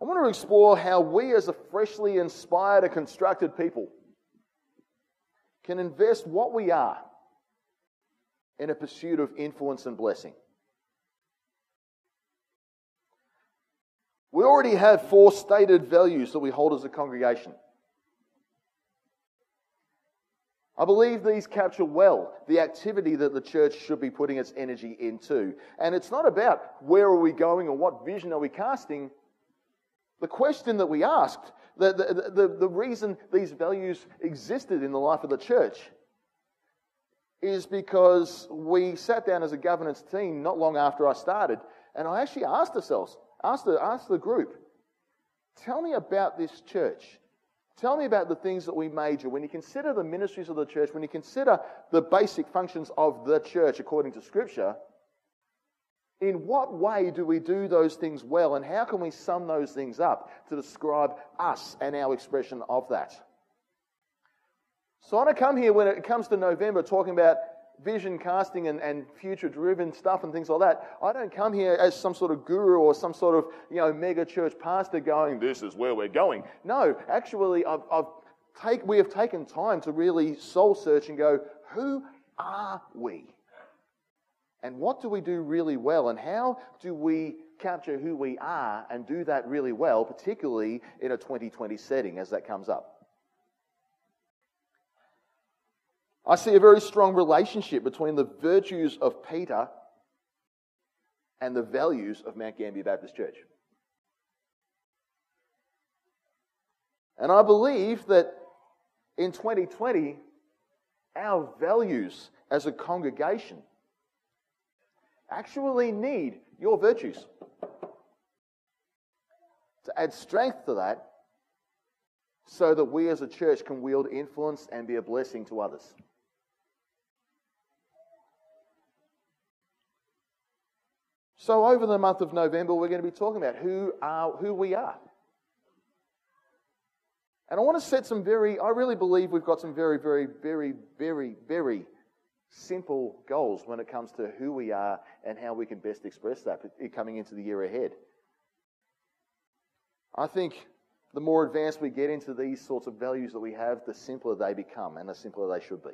I want to explore how we, as a freshly inspired and constructed people, can invest what we are in a pursuit of influence and blessing. We already have four stated values that we hold as a congregation. I believe these capture well the activity that the church should be putting its energy into. And it's not about where are we going or what vision are we casting. The question that we asked, the, the, the, the reason these values existed in the life of the church, is because we sat down as a governance team not long after I started, and I actually asked ourselves, asked the, asked the group, tell me about this church. Tell me about the things that we major. When you consider the ministries of the church, when you consider the basic functions of the church according to Scripture, in what way do we do those things well, and how can we sum those things up to describe us and our expression of that? So I want to come here when it comes to November talking about vision casting and, and future driven stuff and things like that. I don't come here as some sort of guru or some sort of you know mega church pastor going, this is where we're going. No, actually, I've, I've take, we have taken time to really soul search and go, who are we? And what do we do really well? And how do we capture who we are and do that really well, particularly in a 2020 setting as that comes up? I see a very strong relationship between the virtues of Peter and the values of Mount Gambier Baptist Church. And I believe that in 2020, our values as a congregation actually need your virtues. To add strength to that, so that we as a church can wield influence and be a blessing to others. So, over the month of November, we're going to be talking about who, are, who we are. And I want to set some very, I really believe we've got some very, very, very, very, simple goals when it comes to who we are and how we can best express that eh, coming into the year ahead. I think the more advanced we get into these sorts of values that we have, the simpler they become and the simpler they should be.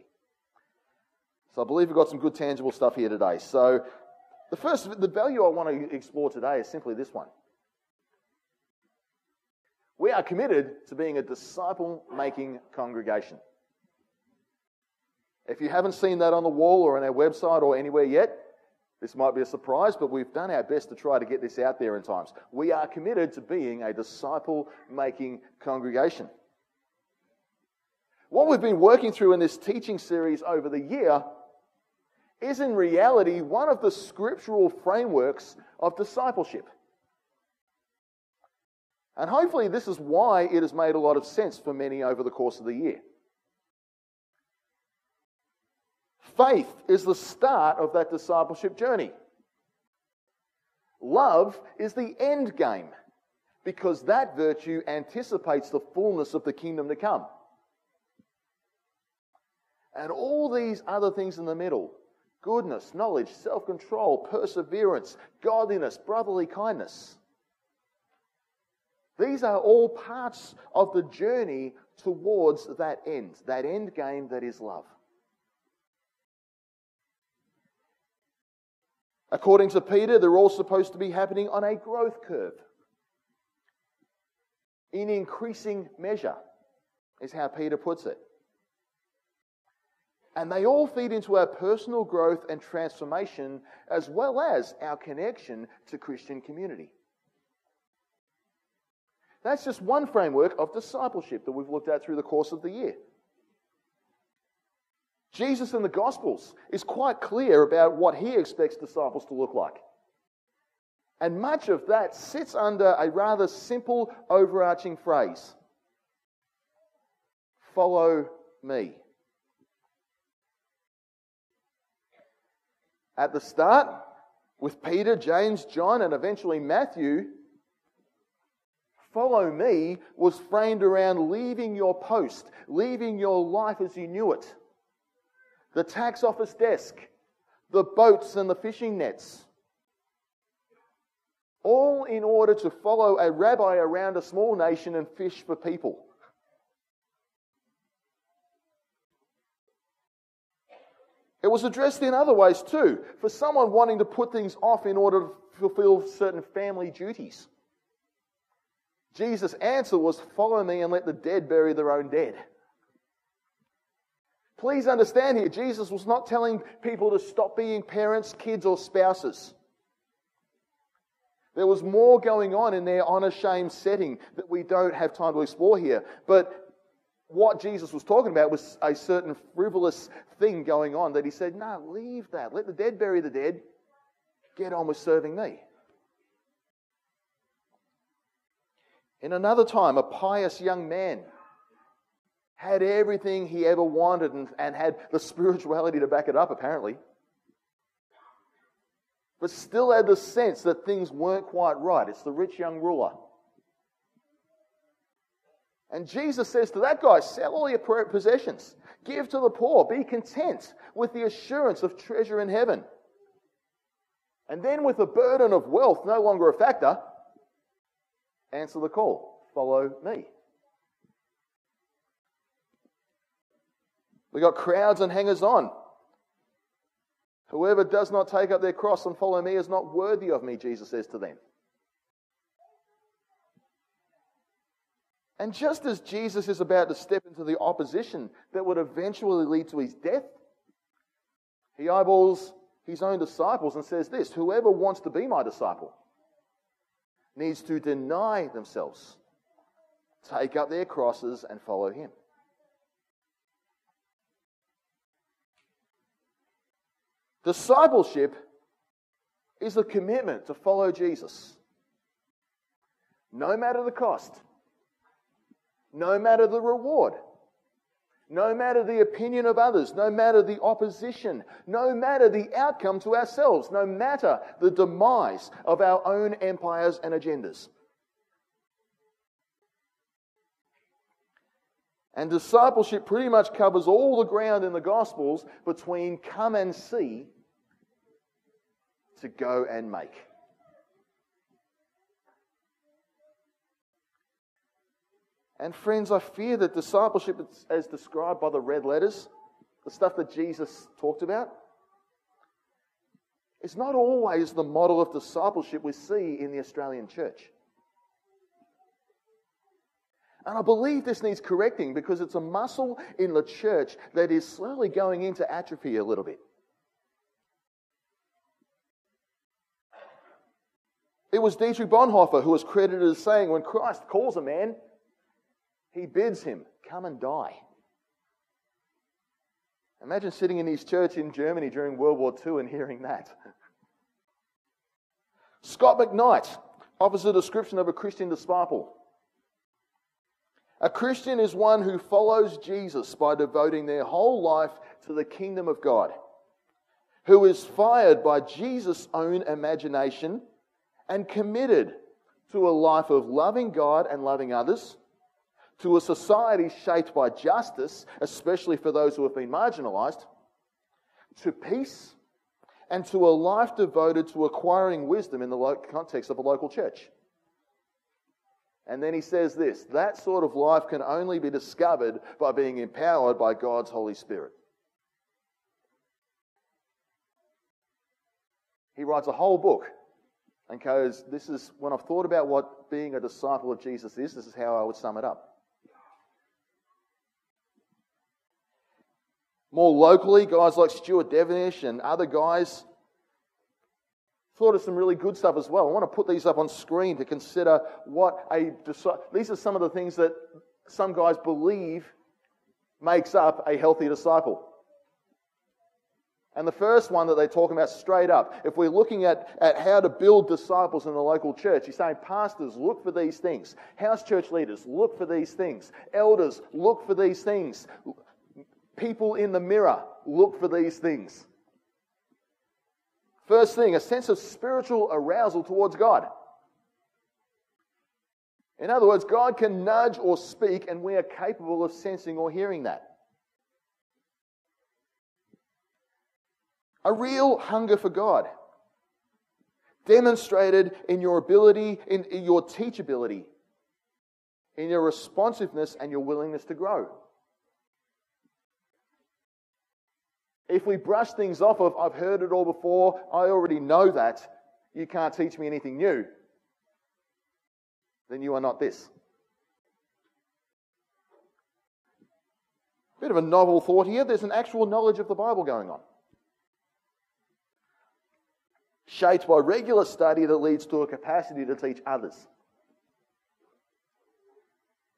So I believe we've got some good tangible stuff here today. So the first, the value I want to explore today is simply this one. We are committed to being a disciple making congregation. If you haven't seen that on the wall or on our website or anywhere yet, this might be a surprise, but we've done our best to try to get this out there in times. We are committed to being a disciple making congregation. What we've been working through in this teaching series over the year is in reality one of the scriptural frameworks of discipleship. And hopefully, this is why it has made a lot of sense for many over the course of the year. Faith is the start of that discipleship journey. Love is the end game because that virtue anticipates the fullness of the kingdom to come. And all these other things in the middle goodness, knowledge, self control, perseverance, godliness, brotherly kindness these are all parts of the journey towards that end, that end game that is love. According to Peter, they're all supposed to be happening on a growth curve. In increasing measure, is how Peter puts it. And they all feed into our personal growth and transformation, as well as our connection to Christian community. That's just one framework of discipleship that we've looked at through the course of the year. Jesus in the Gospels is quite clear about what he expects disciples to look like. And much of that sits under a rather simple, overarching phrase Follow me. At the start, with Peter, James, John, and eventually Matthew, follow me was framed around leaving your post, leaving your life as you knew it the tax office desk, the boats and the fishing nets. all in order to follow a rabbi around a small nation and fish for people. It was addressed in other ways too, for someone wanting to put things off in order to fulfill certain family duties. Jesus' answer was, Follow me and let the dead bury their own dead. Please understand here, Jesus was not telling people to stop being parents, kids, or spouses. There was more going on in their unashamed setting that we don't have time to explore here. But what Jesus was talking about was a certain frivolous thing going on that he said, No, leave that. Let the dead bury the dead. Get on with serving me. In another time, a pious young man had everything he ever wanted and, and had the spirituality to back it up, apparently. But still had the sense that things weren't quite right. It's the rich young ruler. And Jesus says to that guy, Sell all your possessions, give to the poor, be content with the assurance of treasure in heaven. And then, with the burden of wealth no longer a factor, answer the call follow me. We got crowds and hangers on. Whoever does not take up their cross and follow me is not worthy of me, Jesus says to them. And just as Jesus is about to step into the opposition that would eventually lead to his death, he eyeballs his own disciples and says this Whoever wants to be my disciple needs to deny themselves, take up their crosses, and follow him. Discipleship is the commitment to follow Jesus, no matter the cost. No matter the reward, no matter the opinion of others, no matter the opposition, no matter the outcome to ourselves, no matter the demise of our own empires and agendas. And discipleship pretty much covers all the ground in the Gospels between come and see to go and make. And friends, I fear that discipleship, as described by the red letters, the stuff that Jesus talked about, is not always the model of discipleship we see in the Australian church. And I believe this needs correcting because it's a muscle in the church that is slowly going into atrophy a little bit. It was Dietrich Bonhoeffer who was credited as saying, when Christ calls a man, he bids him, Come and die. Imagine sitting in his church in Germany during World War II and hearing that. Scot McKnight offers a description of a Christian disciple. A Christian is one who follows Jesus by devoting their whole life to the kingdom of God, who is fired by Jesus' own imagination and committed to a life of loving God and loving others to a society shaped by justice, especially for those who have been marginalized, to peace, and to a life devoted to acquiring wisdom in the context of a local church. And then he says this that sort of life can only be discovered by being empowered by God's Holy Spirit. He writes a whole book and This is when I've thought about what being a disciple of Jesus is, this is how I would sum it up. More locally, guys like Stuart Devenish and other guys thought of some really good stuff as well. I want to put these up on screen to consider what a disciple. these are some of the things that some guys believe makes up a healthy disciple. And the first one that they're talking about straight up, if we're looking at, at how to build disciples in the local church, he's saying, Pastors, look for these things. House church leaders, look for these things. Elders, look for these things people in the mirror look for these things. First thing, a sense of spiritual arousal towards God. In other words, God can nudge or speak, and we are capable of sensing or hearing that. A real hunger for God. demonstrated in your ability, in, in your teachability, in your responsiveness and your willingness to grow. If we brush things off of, I've heard it all before, I already know that, you can't teach me anything new, then you are not this. Bit of a novel thought here. There's an actual knowledge of the Bible going on. Shaped by regular study that leads to a capacity to teach others.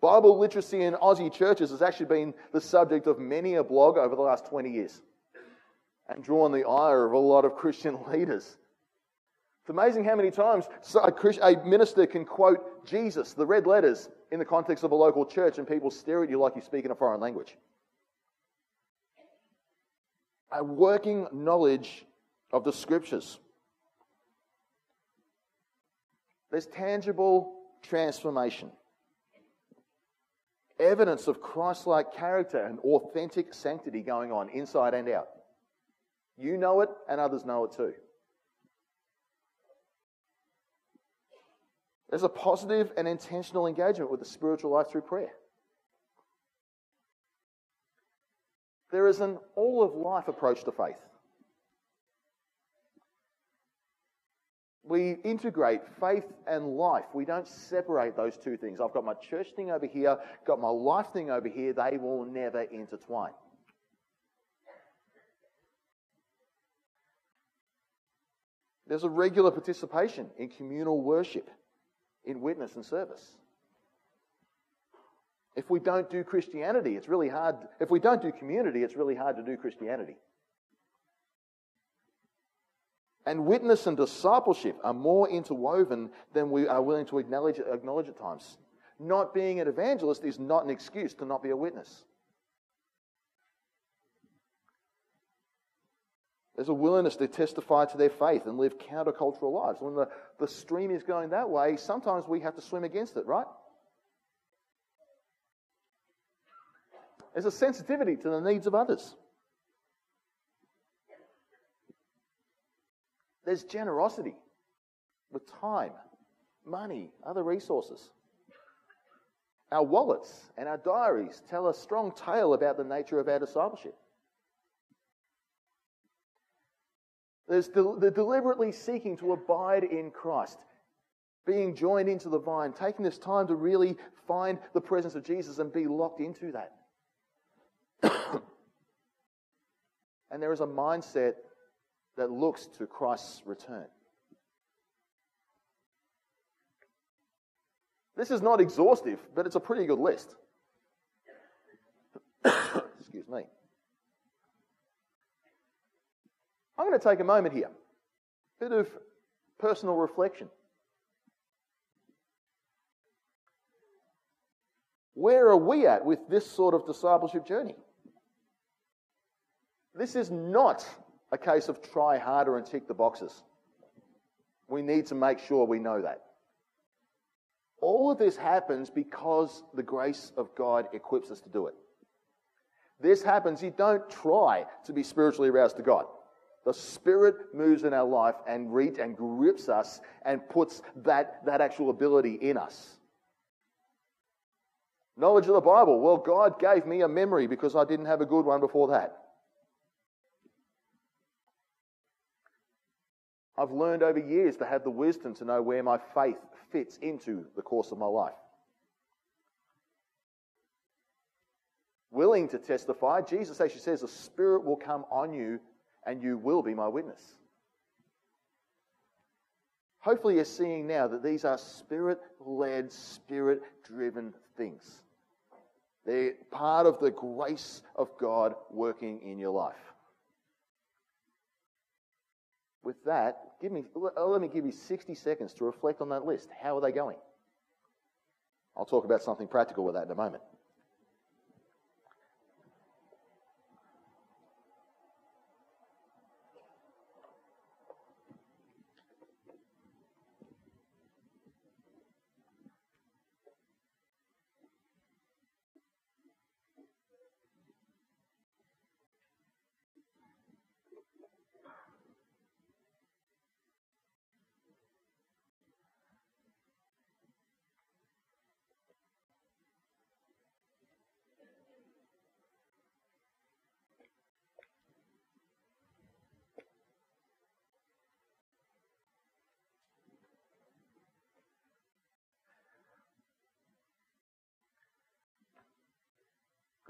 Bible literacy in Aussie churches has actually been the subject of many a blog over the last 20 years and drawn the ire of a lot of Christian leaders. It's amazing how many times a minister can quote Jesus, the red letters, in the context of a local church, and people stare at you like you speak in a foreign language. A working knowledge of the scriptures. There's tangible transformation evidence of Christ like character and authentic sanctity going on inside and out. You know it, and others know it too. There's a positive and intentional engagement with the spiritual life through prayer. There is an all of life approach to faith. We integrate faith and life. We don't separate those two things. I've got my church thing over here, got my life thing over here. They will never intertwine. There's a regular participation in communal worship, in witness and service. If we don't do Christianity, it's really hard. If we don't do community, it's really hard to do Christianity. And witness and discipleship are more interwoven than we are willing to acknowledge, acknowledge at times. Not being an evangelist is not an excuse to not be a witness. There's a willingness to testify to their faith and live countercultural lives. When the, the stream is going that way, sometimes we have to swim against it, right? There's a sensitivity to the needs of others. There's generosity with time, money, other resources. Our wallets and our diaries tell a strong tale about the nature of our discipleship. There's they're deliberately seeking to abide in Christ, being joined into the vine, taking this time to really find the presence of Jesus and be locked into that. and there is a mindset that looks to Christ's return. This is not exhaustive, but it's a pretty good list. Excuse me. I'm going to take a moment here. A bit of personal reflection. Where are we at with this sort of discipleship journey? This is not a case of try harder and tick the boxes. We need to make sure we know that. All of this happens because the grace of God equips us to do it. This happens, you don't try to be spiritually aroused to God. The Spirit moves in our life and reach and grips us and puts that, that actual ability in us. Knowledge of the Bible. Well, God gave me a memory because I didn't have a good one before that. I've learned over years to have the wisdom to know where my faith fits into the course of my life. Willing to testify, Jesus actually says, The Spirit will come on you and you will be my witness. Hopefully, you're seeing now that these are spirit led, spirit driven things. They're part of the grace of God working in your life. With that, give me, uh, let me give you 60 seconds to reflect on that list. How are they going? I'll talk about something practical with that in a moment.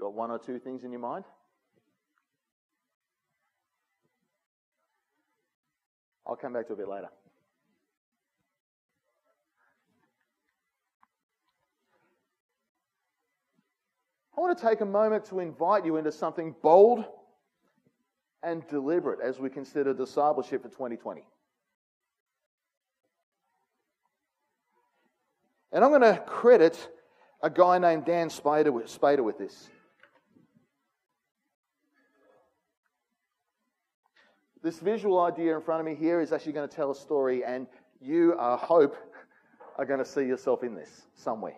Got one or two things in your mind? I'll come back to a bit later. I want to take a moment to invite you into something bold and deliberate as we consider discipleship for 2020. And I'm going to credit a guy named Dann Spader with, Spader with this. This visual idea in front of me here is actually going to tell a story, and you, I hope, are going to see yourself in this somewhere.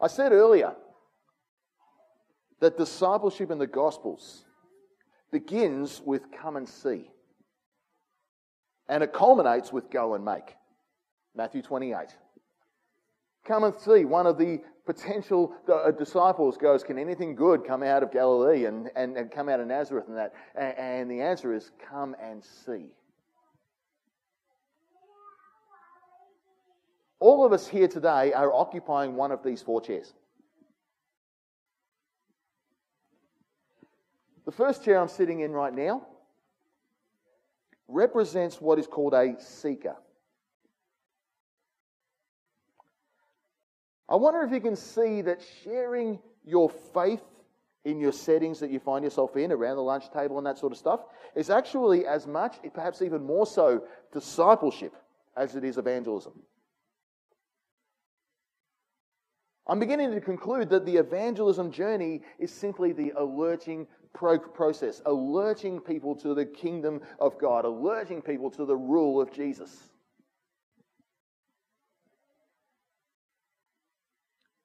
I said earlier that discipleship in the Gospels begins with come and see. And it culminates with go and make. Matthew 28. Come and see. One of the potential uh, disciples goes, Can anything good come out of Galilee and, and, and come out of Nazareth and that? And, and the answer is, Come and see. All of us here today are occupying one of these four chairs. The first chair I'm sitting in right now represents what is called a seeker. I wonder if you can see that sharing your faith in your settings that you find yourself in, around the lunch table and that sort of stuff, is actually as much, perhaps even more so, discipleship as it is evangelism. I'm beginning to conclude that the evangelism journey is simply the alerting pro- process, alerting people to the kingdom of God, alerting people to the rule of Jesus.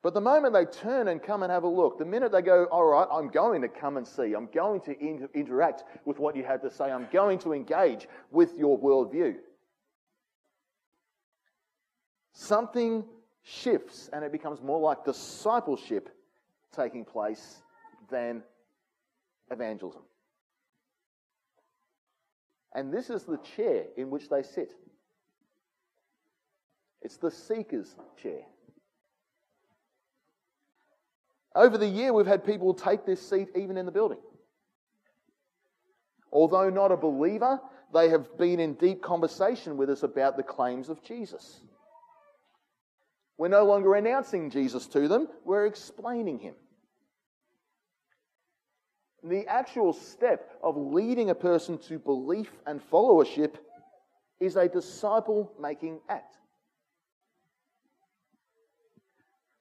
But the moment they turn and come and have a look, the minute they go, all right, I'm going to come and see, I'm going to inter- interact with what you have to say, I'm going to engage with your worldview, something shifts and it becomes more like discipleship taking place than evangelism. And this is the chair in which they sit. It's the seeker's chair. Over the year, we've had people take this seat even in the building. Although not a believer, they have been in deep conversation with us about the claims of Jesus. We're no longer announcing Jesus to them, we're explaining him. The actual step of leading a person to belief and followership is a disciple making act.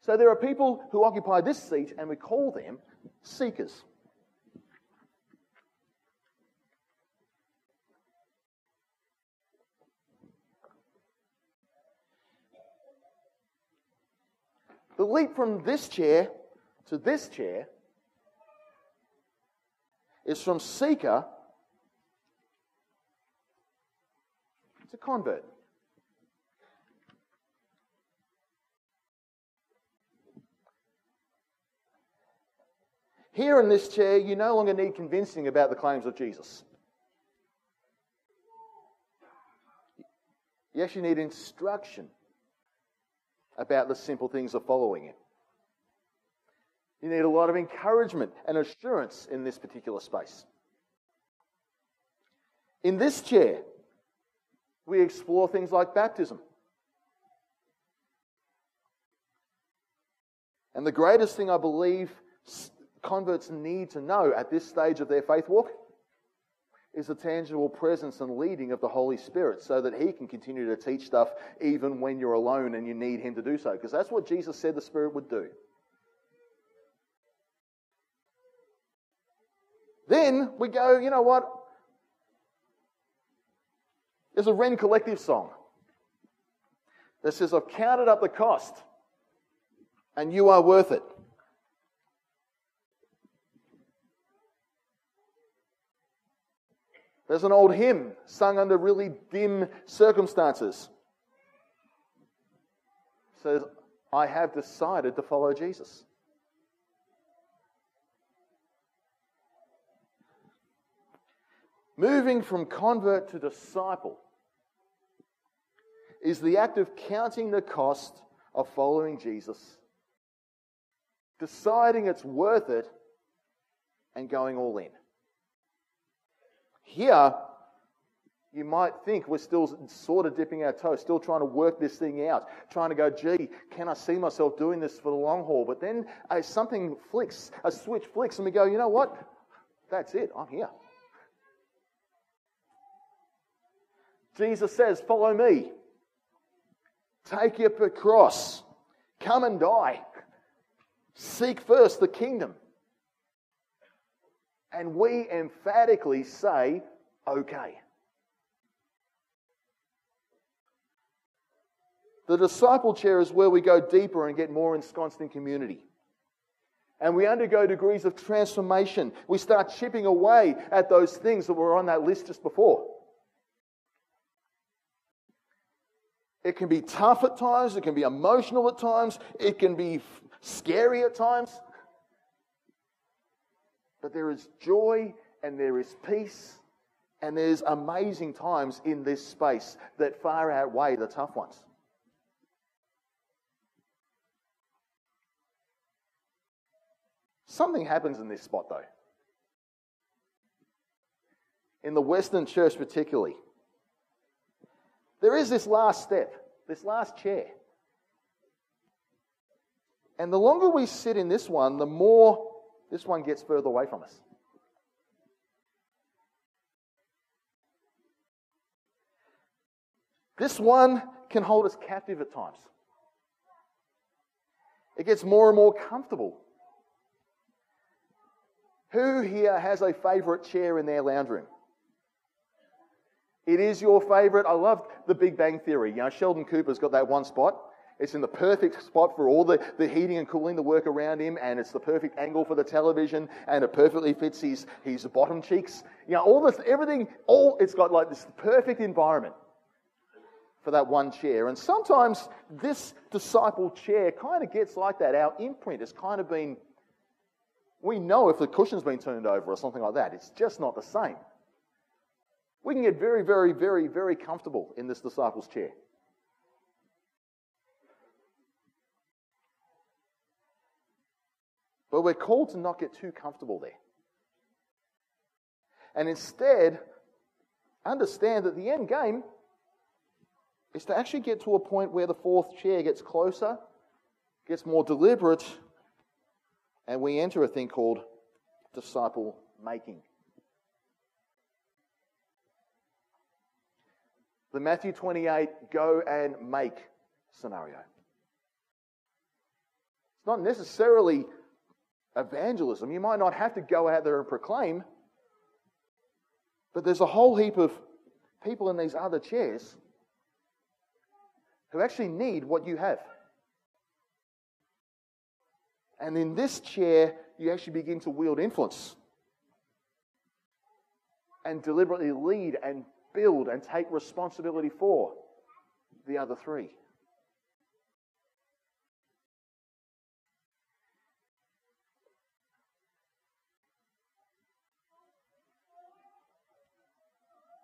So there are people who occupy this seat, and we call them seekers. The leap from this chair to this chair is from seeker to convert. Here in this chair, you no longer need convincing about the claims of Jesus. You actually need instruction about the simple things of following Him. You need a lot of encouragement and assurance in this particular space. In this chair, we explore things like baptism. And the greatest thing I believe converts need to know at this stage of their faith walk is the tangible presence and leading of the Holy Spirit so that He can continue to teach stuff even when you're alone and you need Him to do so. Because that's what Jesus said the Spirit would do. Then we go, you know what? There's a Rend Collective song that says, I've counted up the cost and you are worth it. There's an old hymn sung under really dim circumstances. It says, I have decided to follow Jesus. Moving from convert to disciple is the act of counting the cost of following Jesus, deciding it's worth it, and going all in. Here, you might think we're still sort of dipping our toes, still trying to work this thing out, trying to go, gee, can I see myself doing this for the long haul? But then uh, something flicks, a switch flicks, and we go, you know what? That's it, I'm here. Jesus says, Follow me. Take up your cross. Come and die. Seek first the kingdom. And we emphatically say, Okay. The disciple chair is where we go deeper and get more ensconced in community. And we undergo degrees of transformation. We start chipping away at those things that were on that list just before. It can be tough at times, it can be emotional at times, it can be scary at times. But there is joy and there is peace and there's amazing times in this space that far outweigh the tough ones. Something happens in this spot, though. In the Western church, particularly, there is this last step, this last chair. And the longer we sit in this one, the more this one gets further away from us. This one can hold us captive at times. It gets more and more comfortable who here has a favourite chair in their lounge room? It is your favourite. I love the Big Bang Theory. You know, Sheldon Cooper's got that one spot. It's in the perfect spot for all the, the heating and cooling to work around him, and it's the perfect angle for the television, and it perfectly fits his, his bottom cheeks. You know, all this, everything, all, it's got like this perfect environment for that one chair. And sometimes this disciple chair kind of gets like that. Our imprint has kind of been we know if the cushion's been turned over or something like that. It's just not the same. We can get very, very, very, very comfortable in this disciples' chair. But we're called to not get too comfortable there. And instead, understand that the end game is to actually get to a point where the fourth chair gets closer, gets more deliberate, and we enter a thing called disciple making. The Matthew 28 go and make scenario. It's not necessarily evangelism. You might not have to go out there and proclaim, but there's a whole heap of people in these other chairs who actually need what you have. And in this chair, you actually begin to wield influence and deliberately lead and build and take responsibility for the other three.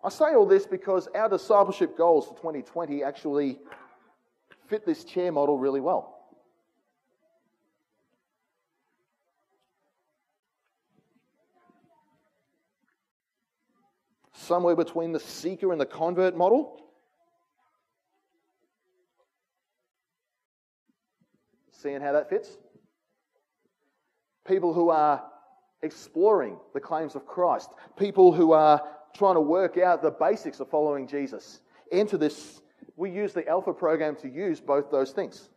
I say all this because our discipleship goals for 2020 actually fit this chair model really well. somewhere between the seeker and the convert model. Seeing how that fits? People who are exploring the claims of Christ, people who are trying to work out the basics of following Jesus. Enter this. We use the Alpha program to use both those things.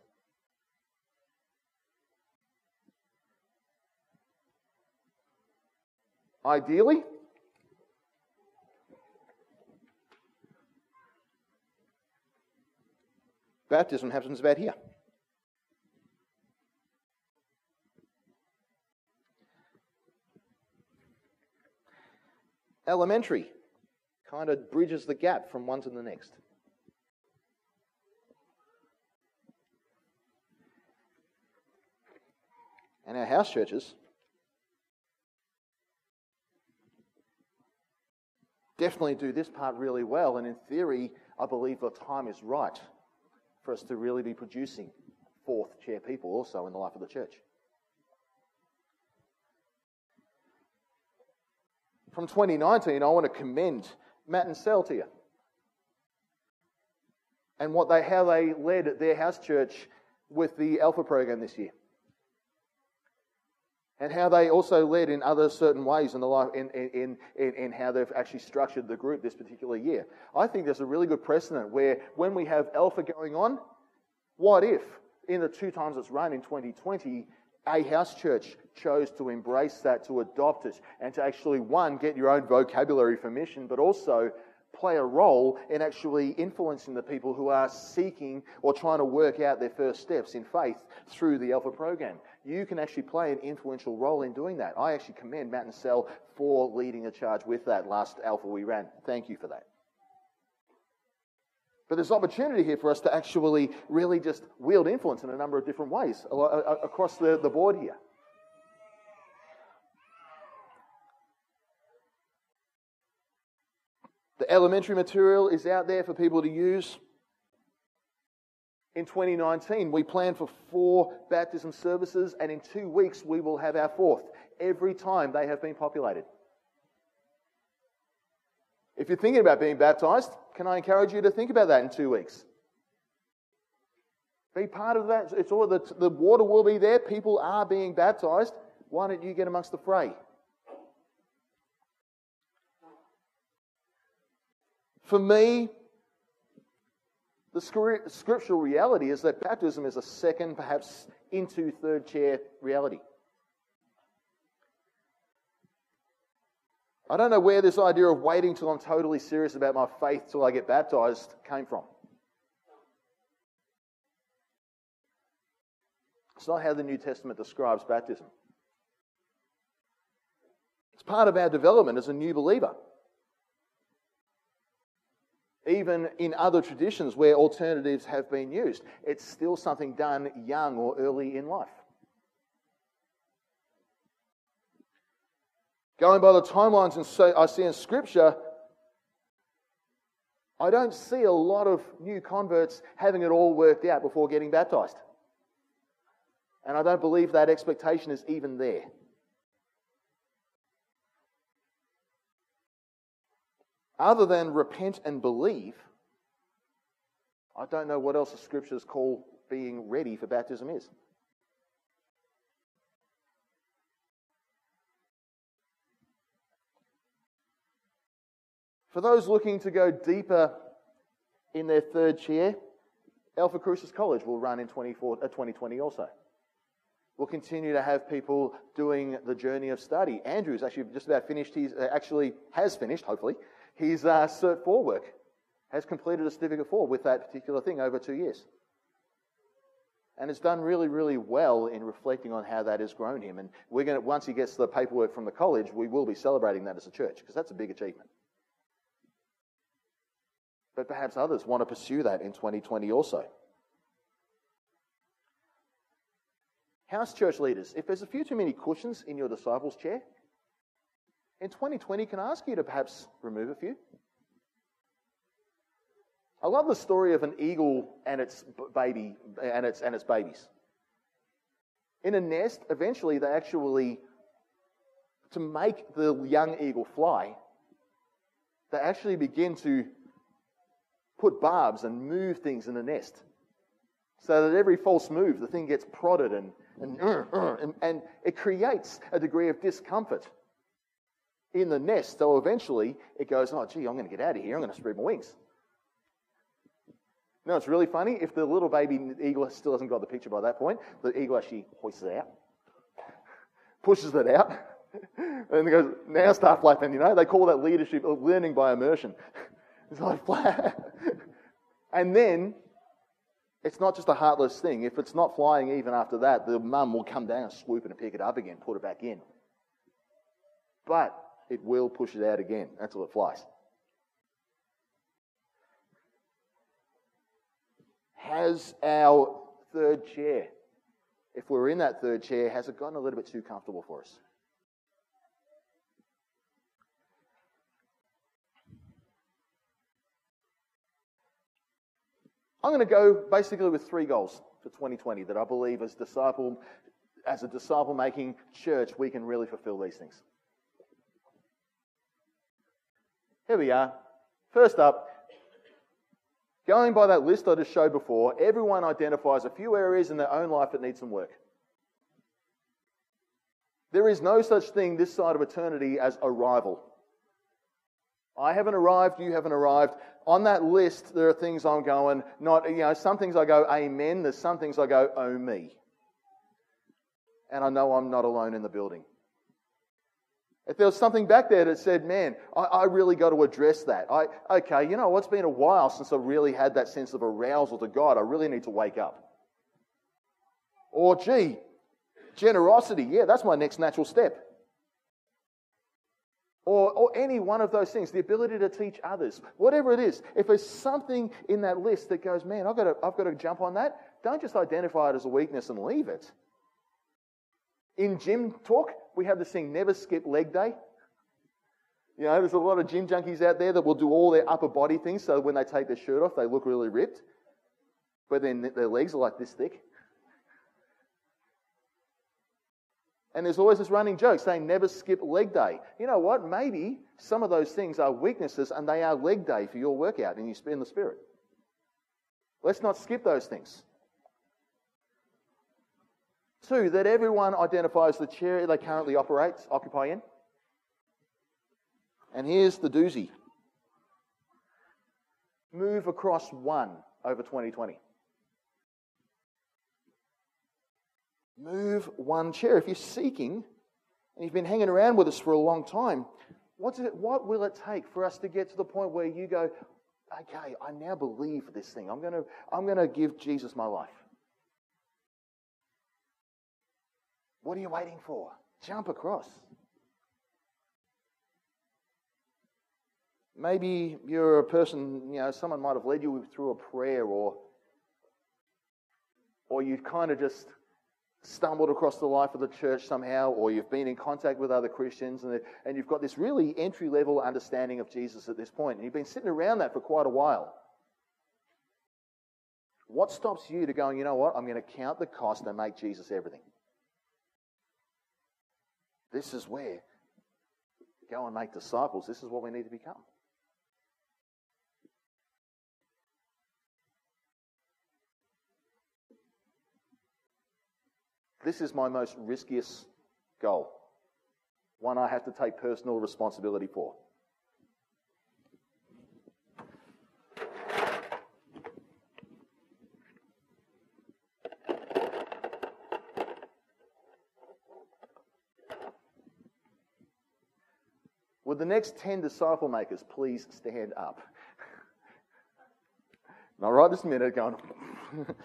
Ideally, Baptism happens about here. Elementary kind of bridges the gap from one to the next. And our house churches definitely do this part really well, and in theory, I believe the time is right for us to really be producing fourth chair people also in the life of the church. From 2019, I want to commend Matt and Sel to you. And what they, how they led their house church with the Alpha program this year and how they also led in other certain ways in, the life, in, in, in, in, how they've actually structured the group this particular year. I think there's a really good precedent where when we have Alpha going on, what if in the two times it's run in 2020, a house church chose to embrace that, to adopt it, and to actually, one, get your own vocabulary for mission, but also play a role in actually influencing the people who are seeking or trying to work out their first steps in faith through the Alpha program. You can actually play an influential role in doing that. I actually commend Matt and Sel for leading a charge with that last Alpha we ran. Thank you for that. But there's opportunity here for us to actually really just wield influence in a number of different ways across the, the board here. The elementary material is out there for people to use. In 2019, we plan for four baptism services, and in two weeks, we will have our fourth every time they have been populated. If you're thinking about being baptized, can I encourage you to think about that in two weeks? Be part of that. It's all the, the water will be there. People are being baptized. Why don't you get amongst the fray? For me, the scriptural reality is that baptism is a second, perhaps into third chair reality. I don't know where this idea of waiting till I'm totally serious about my faith till I get baptized came from. It's not how the New Testament describes baptism. It's part of our development as a new believer even in other traditions where alternatives have been used. It's still something done young or early in life. Going by the timelines and I see in Scripture, I don't see a lot of new converts having it all worked out before getting baptized. And I don't believe that expectation is even there. Other than repent and believe, I don't know what else the scriptures call being ready for baptism is. For those looking to go deeper in their third chair, Alpha Crucis College will run in 2020 uh, also. We'll continue to have people doing the journey of study. Andrew's actually just about finished. He uh, actually has finished, hopefully, his uh, Cert 4 work, has completed a Certificate 4 with that particular thing over two years. And has done really, really well in reflecting on how that has grown him. And we're going to, once he gets the paperwork from the college, we will be celebrating that as a church, because that's a big achievement. But perhaps others want to pursue that in 2020 also. House church leaders, if there's a few too many cushions in your disciples' chair, in 2020 can I ask you to perhaps remove a few? I love the story of an eagle and its baby and its and its babies. In a nest, eventually they actually to make the young eagle fly, they actually begin to put barbs and move things in the nest. So that every false move, the thing gets prodded and, and, uh, uh, and, and it creates a degree of discomfort in the nest. So eventually it goes, oh, gee, I'm going to get out of here. I'm going to spread my wings. Now, it's really funny. If the little baby eagle still hasn't got the picture by that point, the eagle actually hoists it out, pushes it out, and goes, now start flapping. You know, they call that leadership learning by immersion. It's like, and then it's not just a heartless thing. If it's not flying even after that, the mum will come down and swoop and pick it up again, put it back in. But it will push it out again until it flies. Has our third chair, if we're in that third chair, has it gotten a little bit too comfortable for us? I'm going to go basically with three goals for 2020 that I believe as disciple, as a disciple making church, we can really fulfill these things. Here we are. First up, going by that list I just showed before, everyone identifies a few areas in their own life that need some work. There is no such thing this side of eternity as arrival. I haven't arrived, you haven't arrived. On that list, there are things I'm going, not, you know, some things I go, amen. There's some things I go, oh me. And I know I'm not alone in the building. If there was something back there that said, man, I, I really got to address that. I, okay, you know, it's been a while since I really had that sense of arousal to God. I really need to wake up. Or, gee, generosity. Yeah, that's my next natural step. Or, or any one of those things, the ability to teach others, whatever it is. If there's something in that list that goes, man, I've got to, I've got to jump on that, don't just identify it as a weakness and leave it. In gym talk, we have this thing, never skip leg day. You know, there's a lot of gym junkies out there that will do all their upper body things so when they take their shirt off, they look really ripped. But then their legs are like this thick. And there's always this running joke saying never skip leg day. You know what? Maybe some of those things are weaknesses and they are leg day for your workout and you spend the spirit. Let's not skip those things. Two, that everyone identifies the chair they currently operate, occupy in. And here's the doozy move across one over 2020. Move one chair. If you're seeking and you've been hanging around with us for a long time, what's it, what will it take for us to get to the point where you go, okay, I now believe this thing. I'm going to, I'm going to give Jesus my life. What are you waiting for? Jump across. Maybe you're a person, you know, someone might have led you through a prayer or or you've kind of just stumbled across the life of the church somehow, or you've been in contact with other Christians, and, and you've got this really entry level understanding of Jesus at this point, and you've been sitting around that for quite a while. What stops you to going, you know what, I'm going to count the cost and make Jesus everything? This is where go and make disciples. This is what we need to become. This is my most riskiest goal, one I have to take personal responsibility for. Would the next 10 disciple makers please stand up? Not right this minute, going.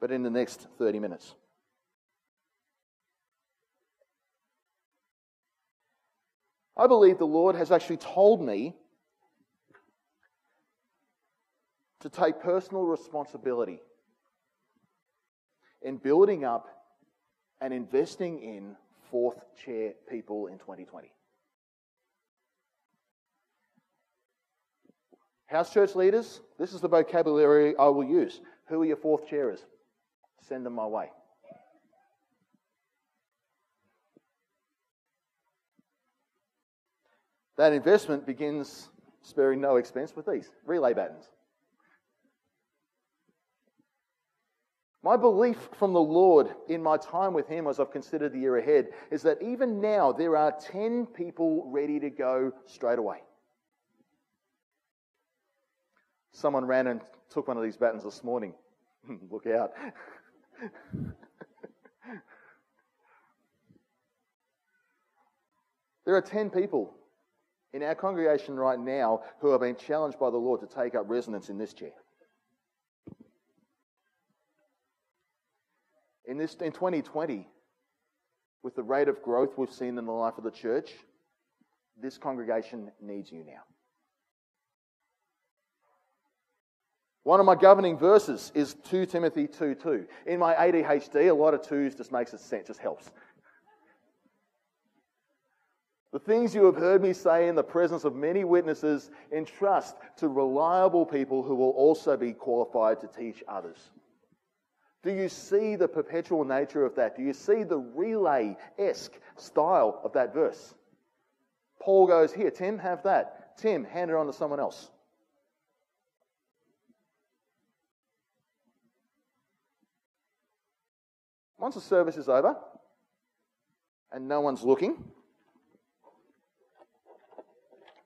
but in the next 30 minutes. I believe the Lord has actually told me to take personal responsibility in building up and investing in fourth chair people in 2020. House church leaders, this is the vocabulary I will use. Who are your fourth chairers? Send them my way. That investment begins sparing no expense with these relay batons. My belief from the Lord in my time with Him as I've considered the year ahead is that even now there are 10 people ready to go straight away. Someone ran and took one of these batons this morning. Look out. there are 10 people in our congregation right now who have been challenged by the Lord to take up residence in this chair. In, this, in 2020, with the rate of growth we've seen in the life of the church, this congregation needs you now. One of my governing verses is 2 Timothy 2 2. In my ADHD, a lot of twos just makes it sense, just helps. The things you have heard me say in the presence of many witnesses, entrust to reliable people who will also be qualified to teach others. Do you see the perpetual nature of that? Do you see the relay esque style of that verse? Paul goes, Here, Tim, have that. Tim, hand it on to someone else. Once the service is over and no one's looking,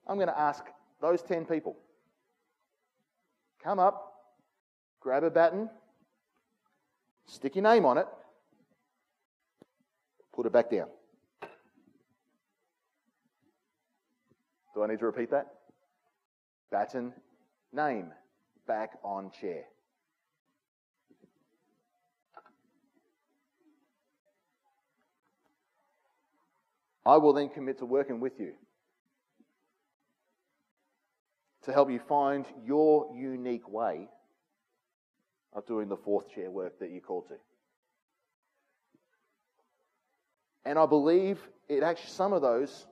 I'm going to ask those 10 people come up, grab a baton, stick your name on it, put it back down. Do I need to repeat that? Baton, name, back on chair. I will then commit to working with you to help you find your unique way of doing the fourth chair work that you're called to. And I believe it actually some of those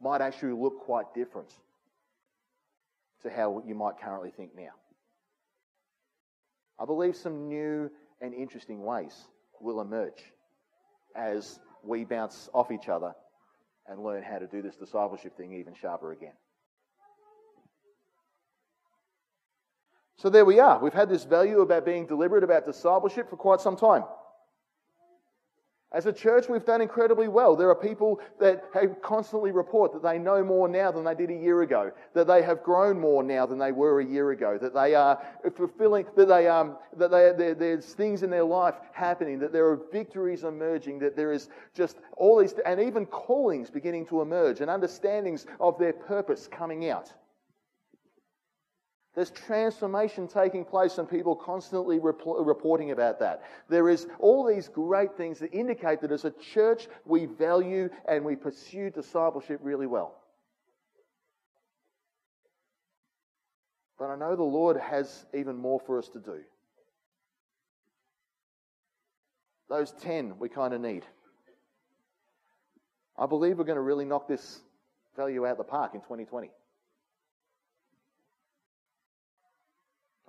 might actually look quite different to how you might currently think now. I believe some new and interesting ways will emerge as we bounce off each other and learn how to do this discipleship thing even sharper again. So there we are. We've had this value about being deliberate about discipleship for quite some time. As a church, we've done incredibly well. There are people that constantly report that they know more now than they did a year ago, that they have grown more now than they were a year ago, that they are fulfilling, that they um, that they, there's things in their life happening, that there are victories emerging, that there is just all these, and even callings beginning to emerge, and understandings of their purpose coming out. There's transformation taking place and people constantly rep- reporting about that. There is all these great things that indicate that as a church we value and we pursue discipleship really well. But I know the Lord has even more for us to do. Those 10 we kind of need. I believe we're going to really knock this value out of the park in 2020.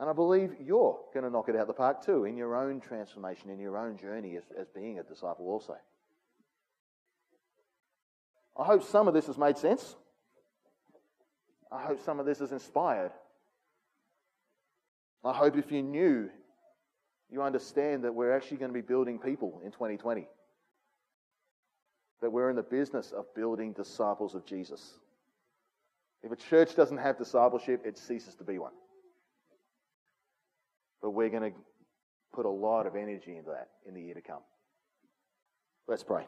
And I believe you're going to knock it out of the park too in your own transformation, in your own journey as, as being a disciple also. I hope some of this has made sense. I hope some of this has inspired. I hope if you knew, you understand that we're actually going to be building people in 2020. That we're in the business of building disciples of Jesus. If a church doesn't have discipleship, it ceases to be one. But we're going to put a lot of energy into that in the year to come. Let's pray.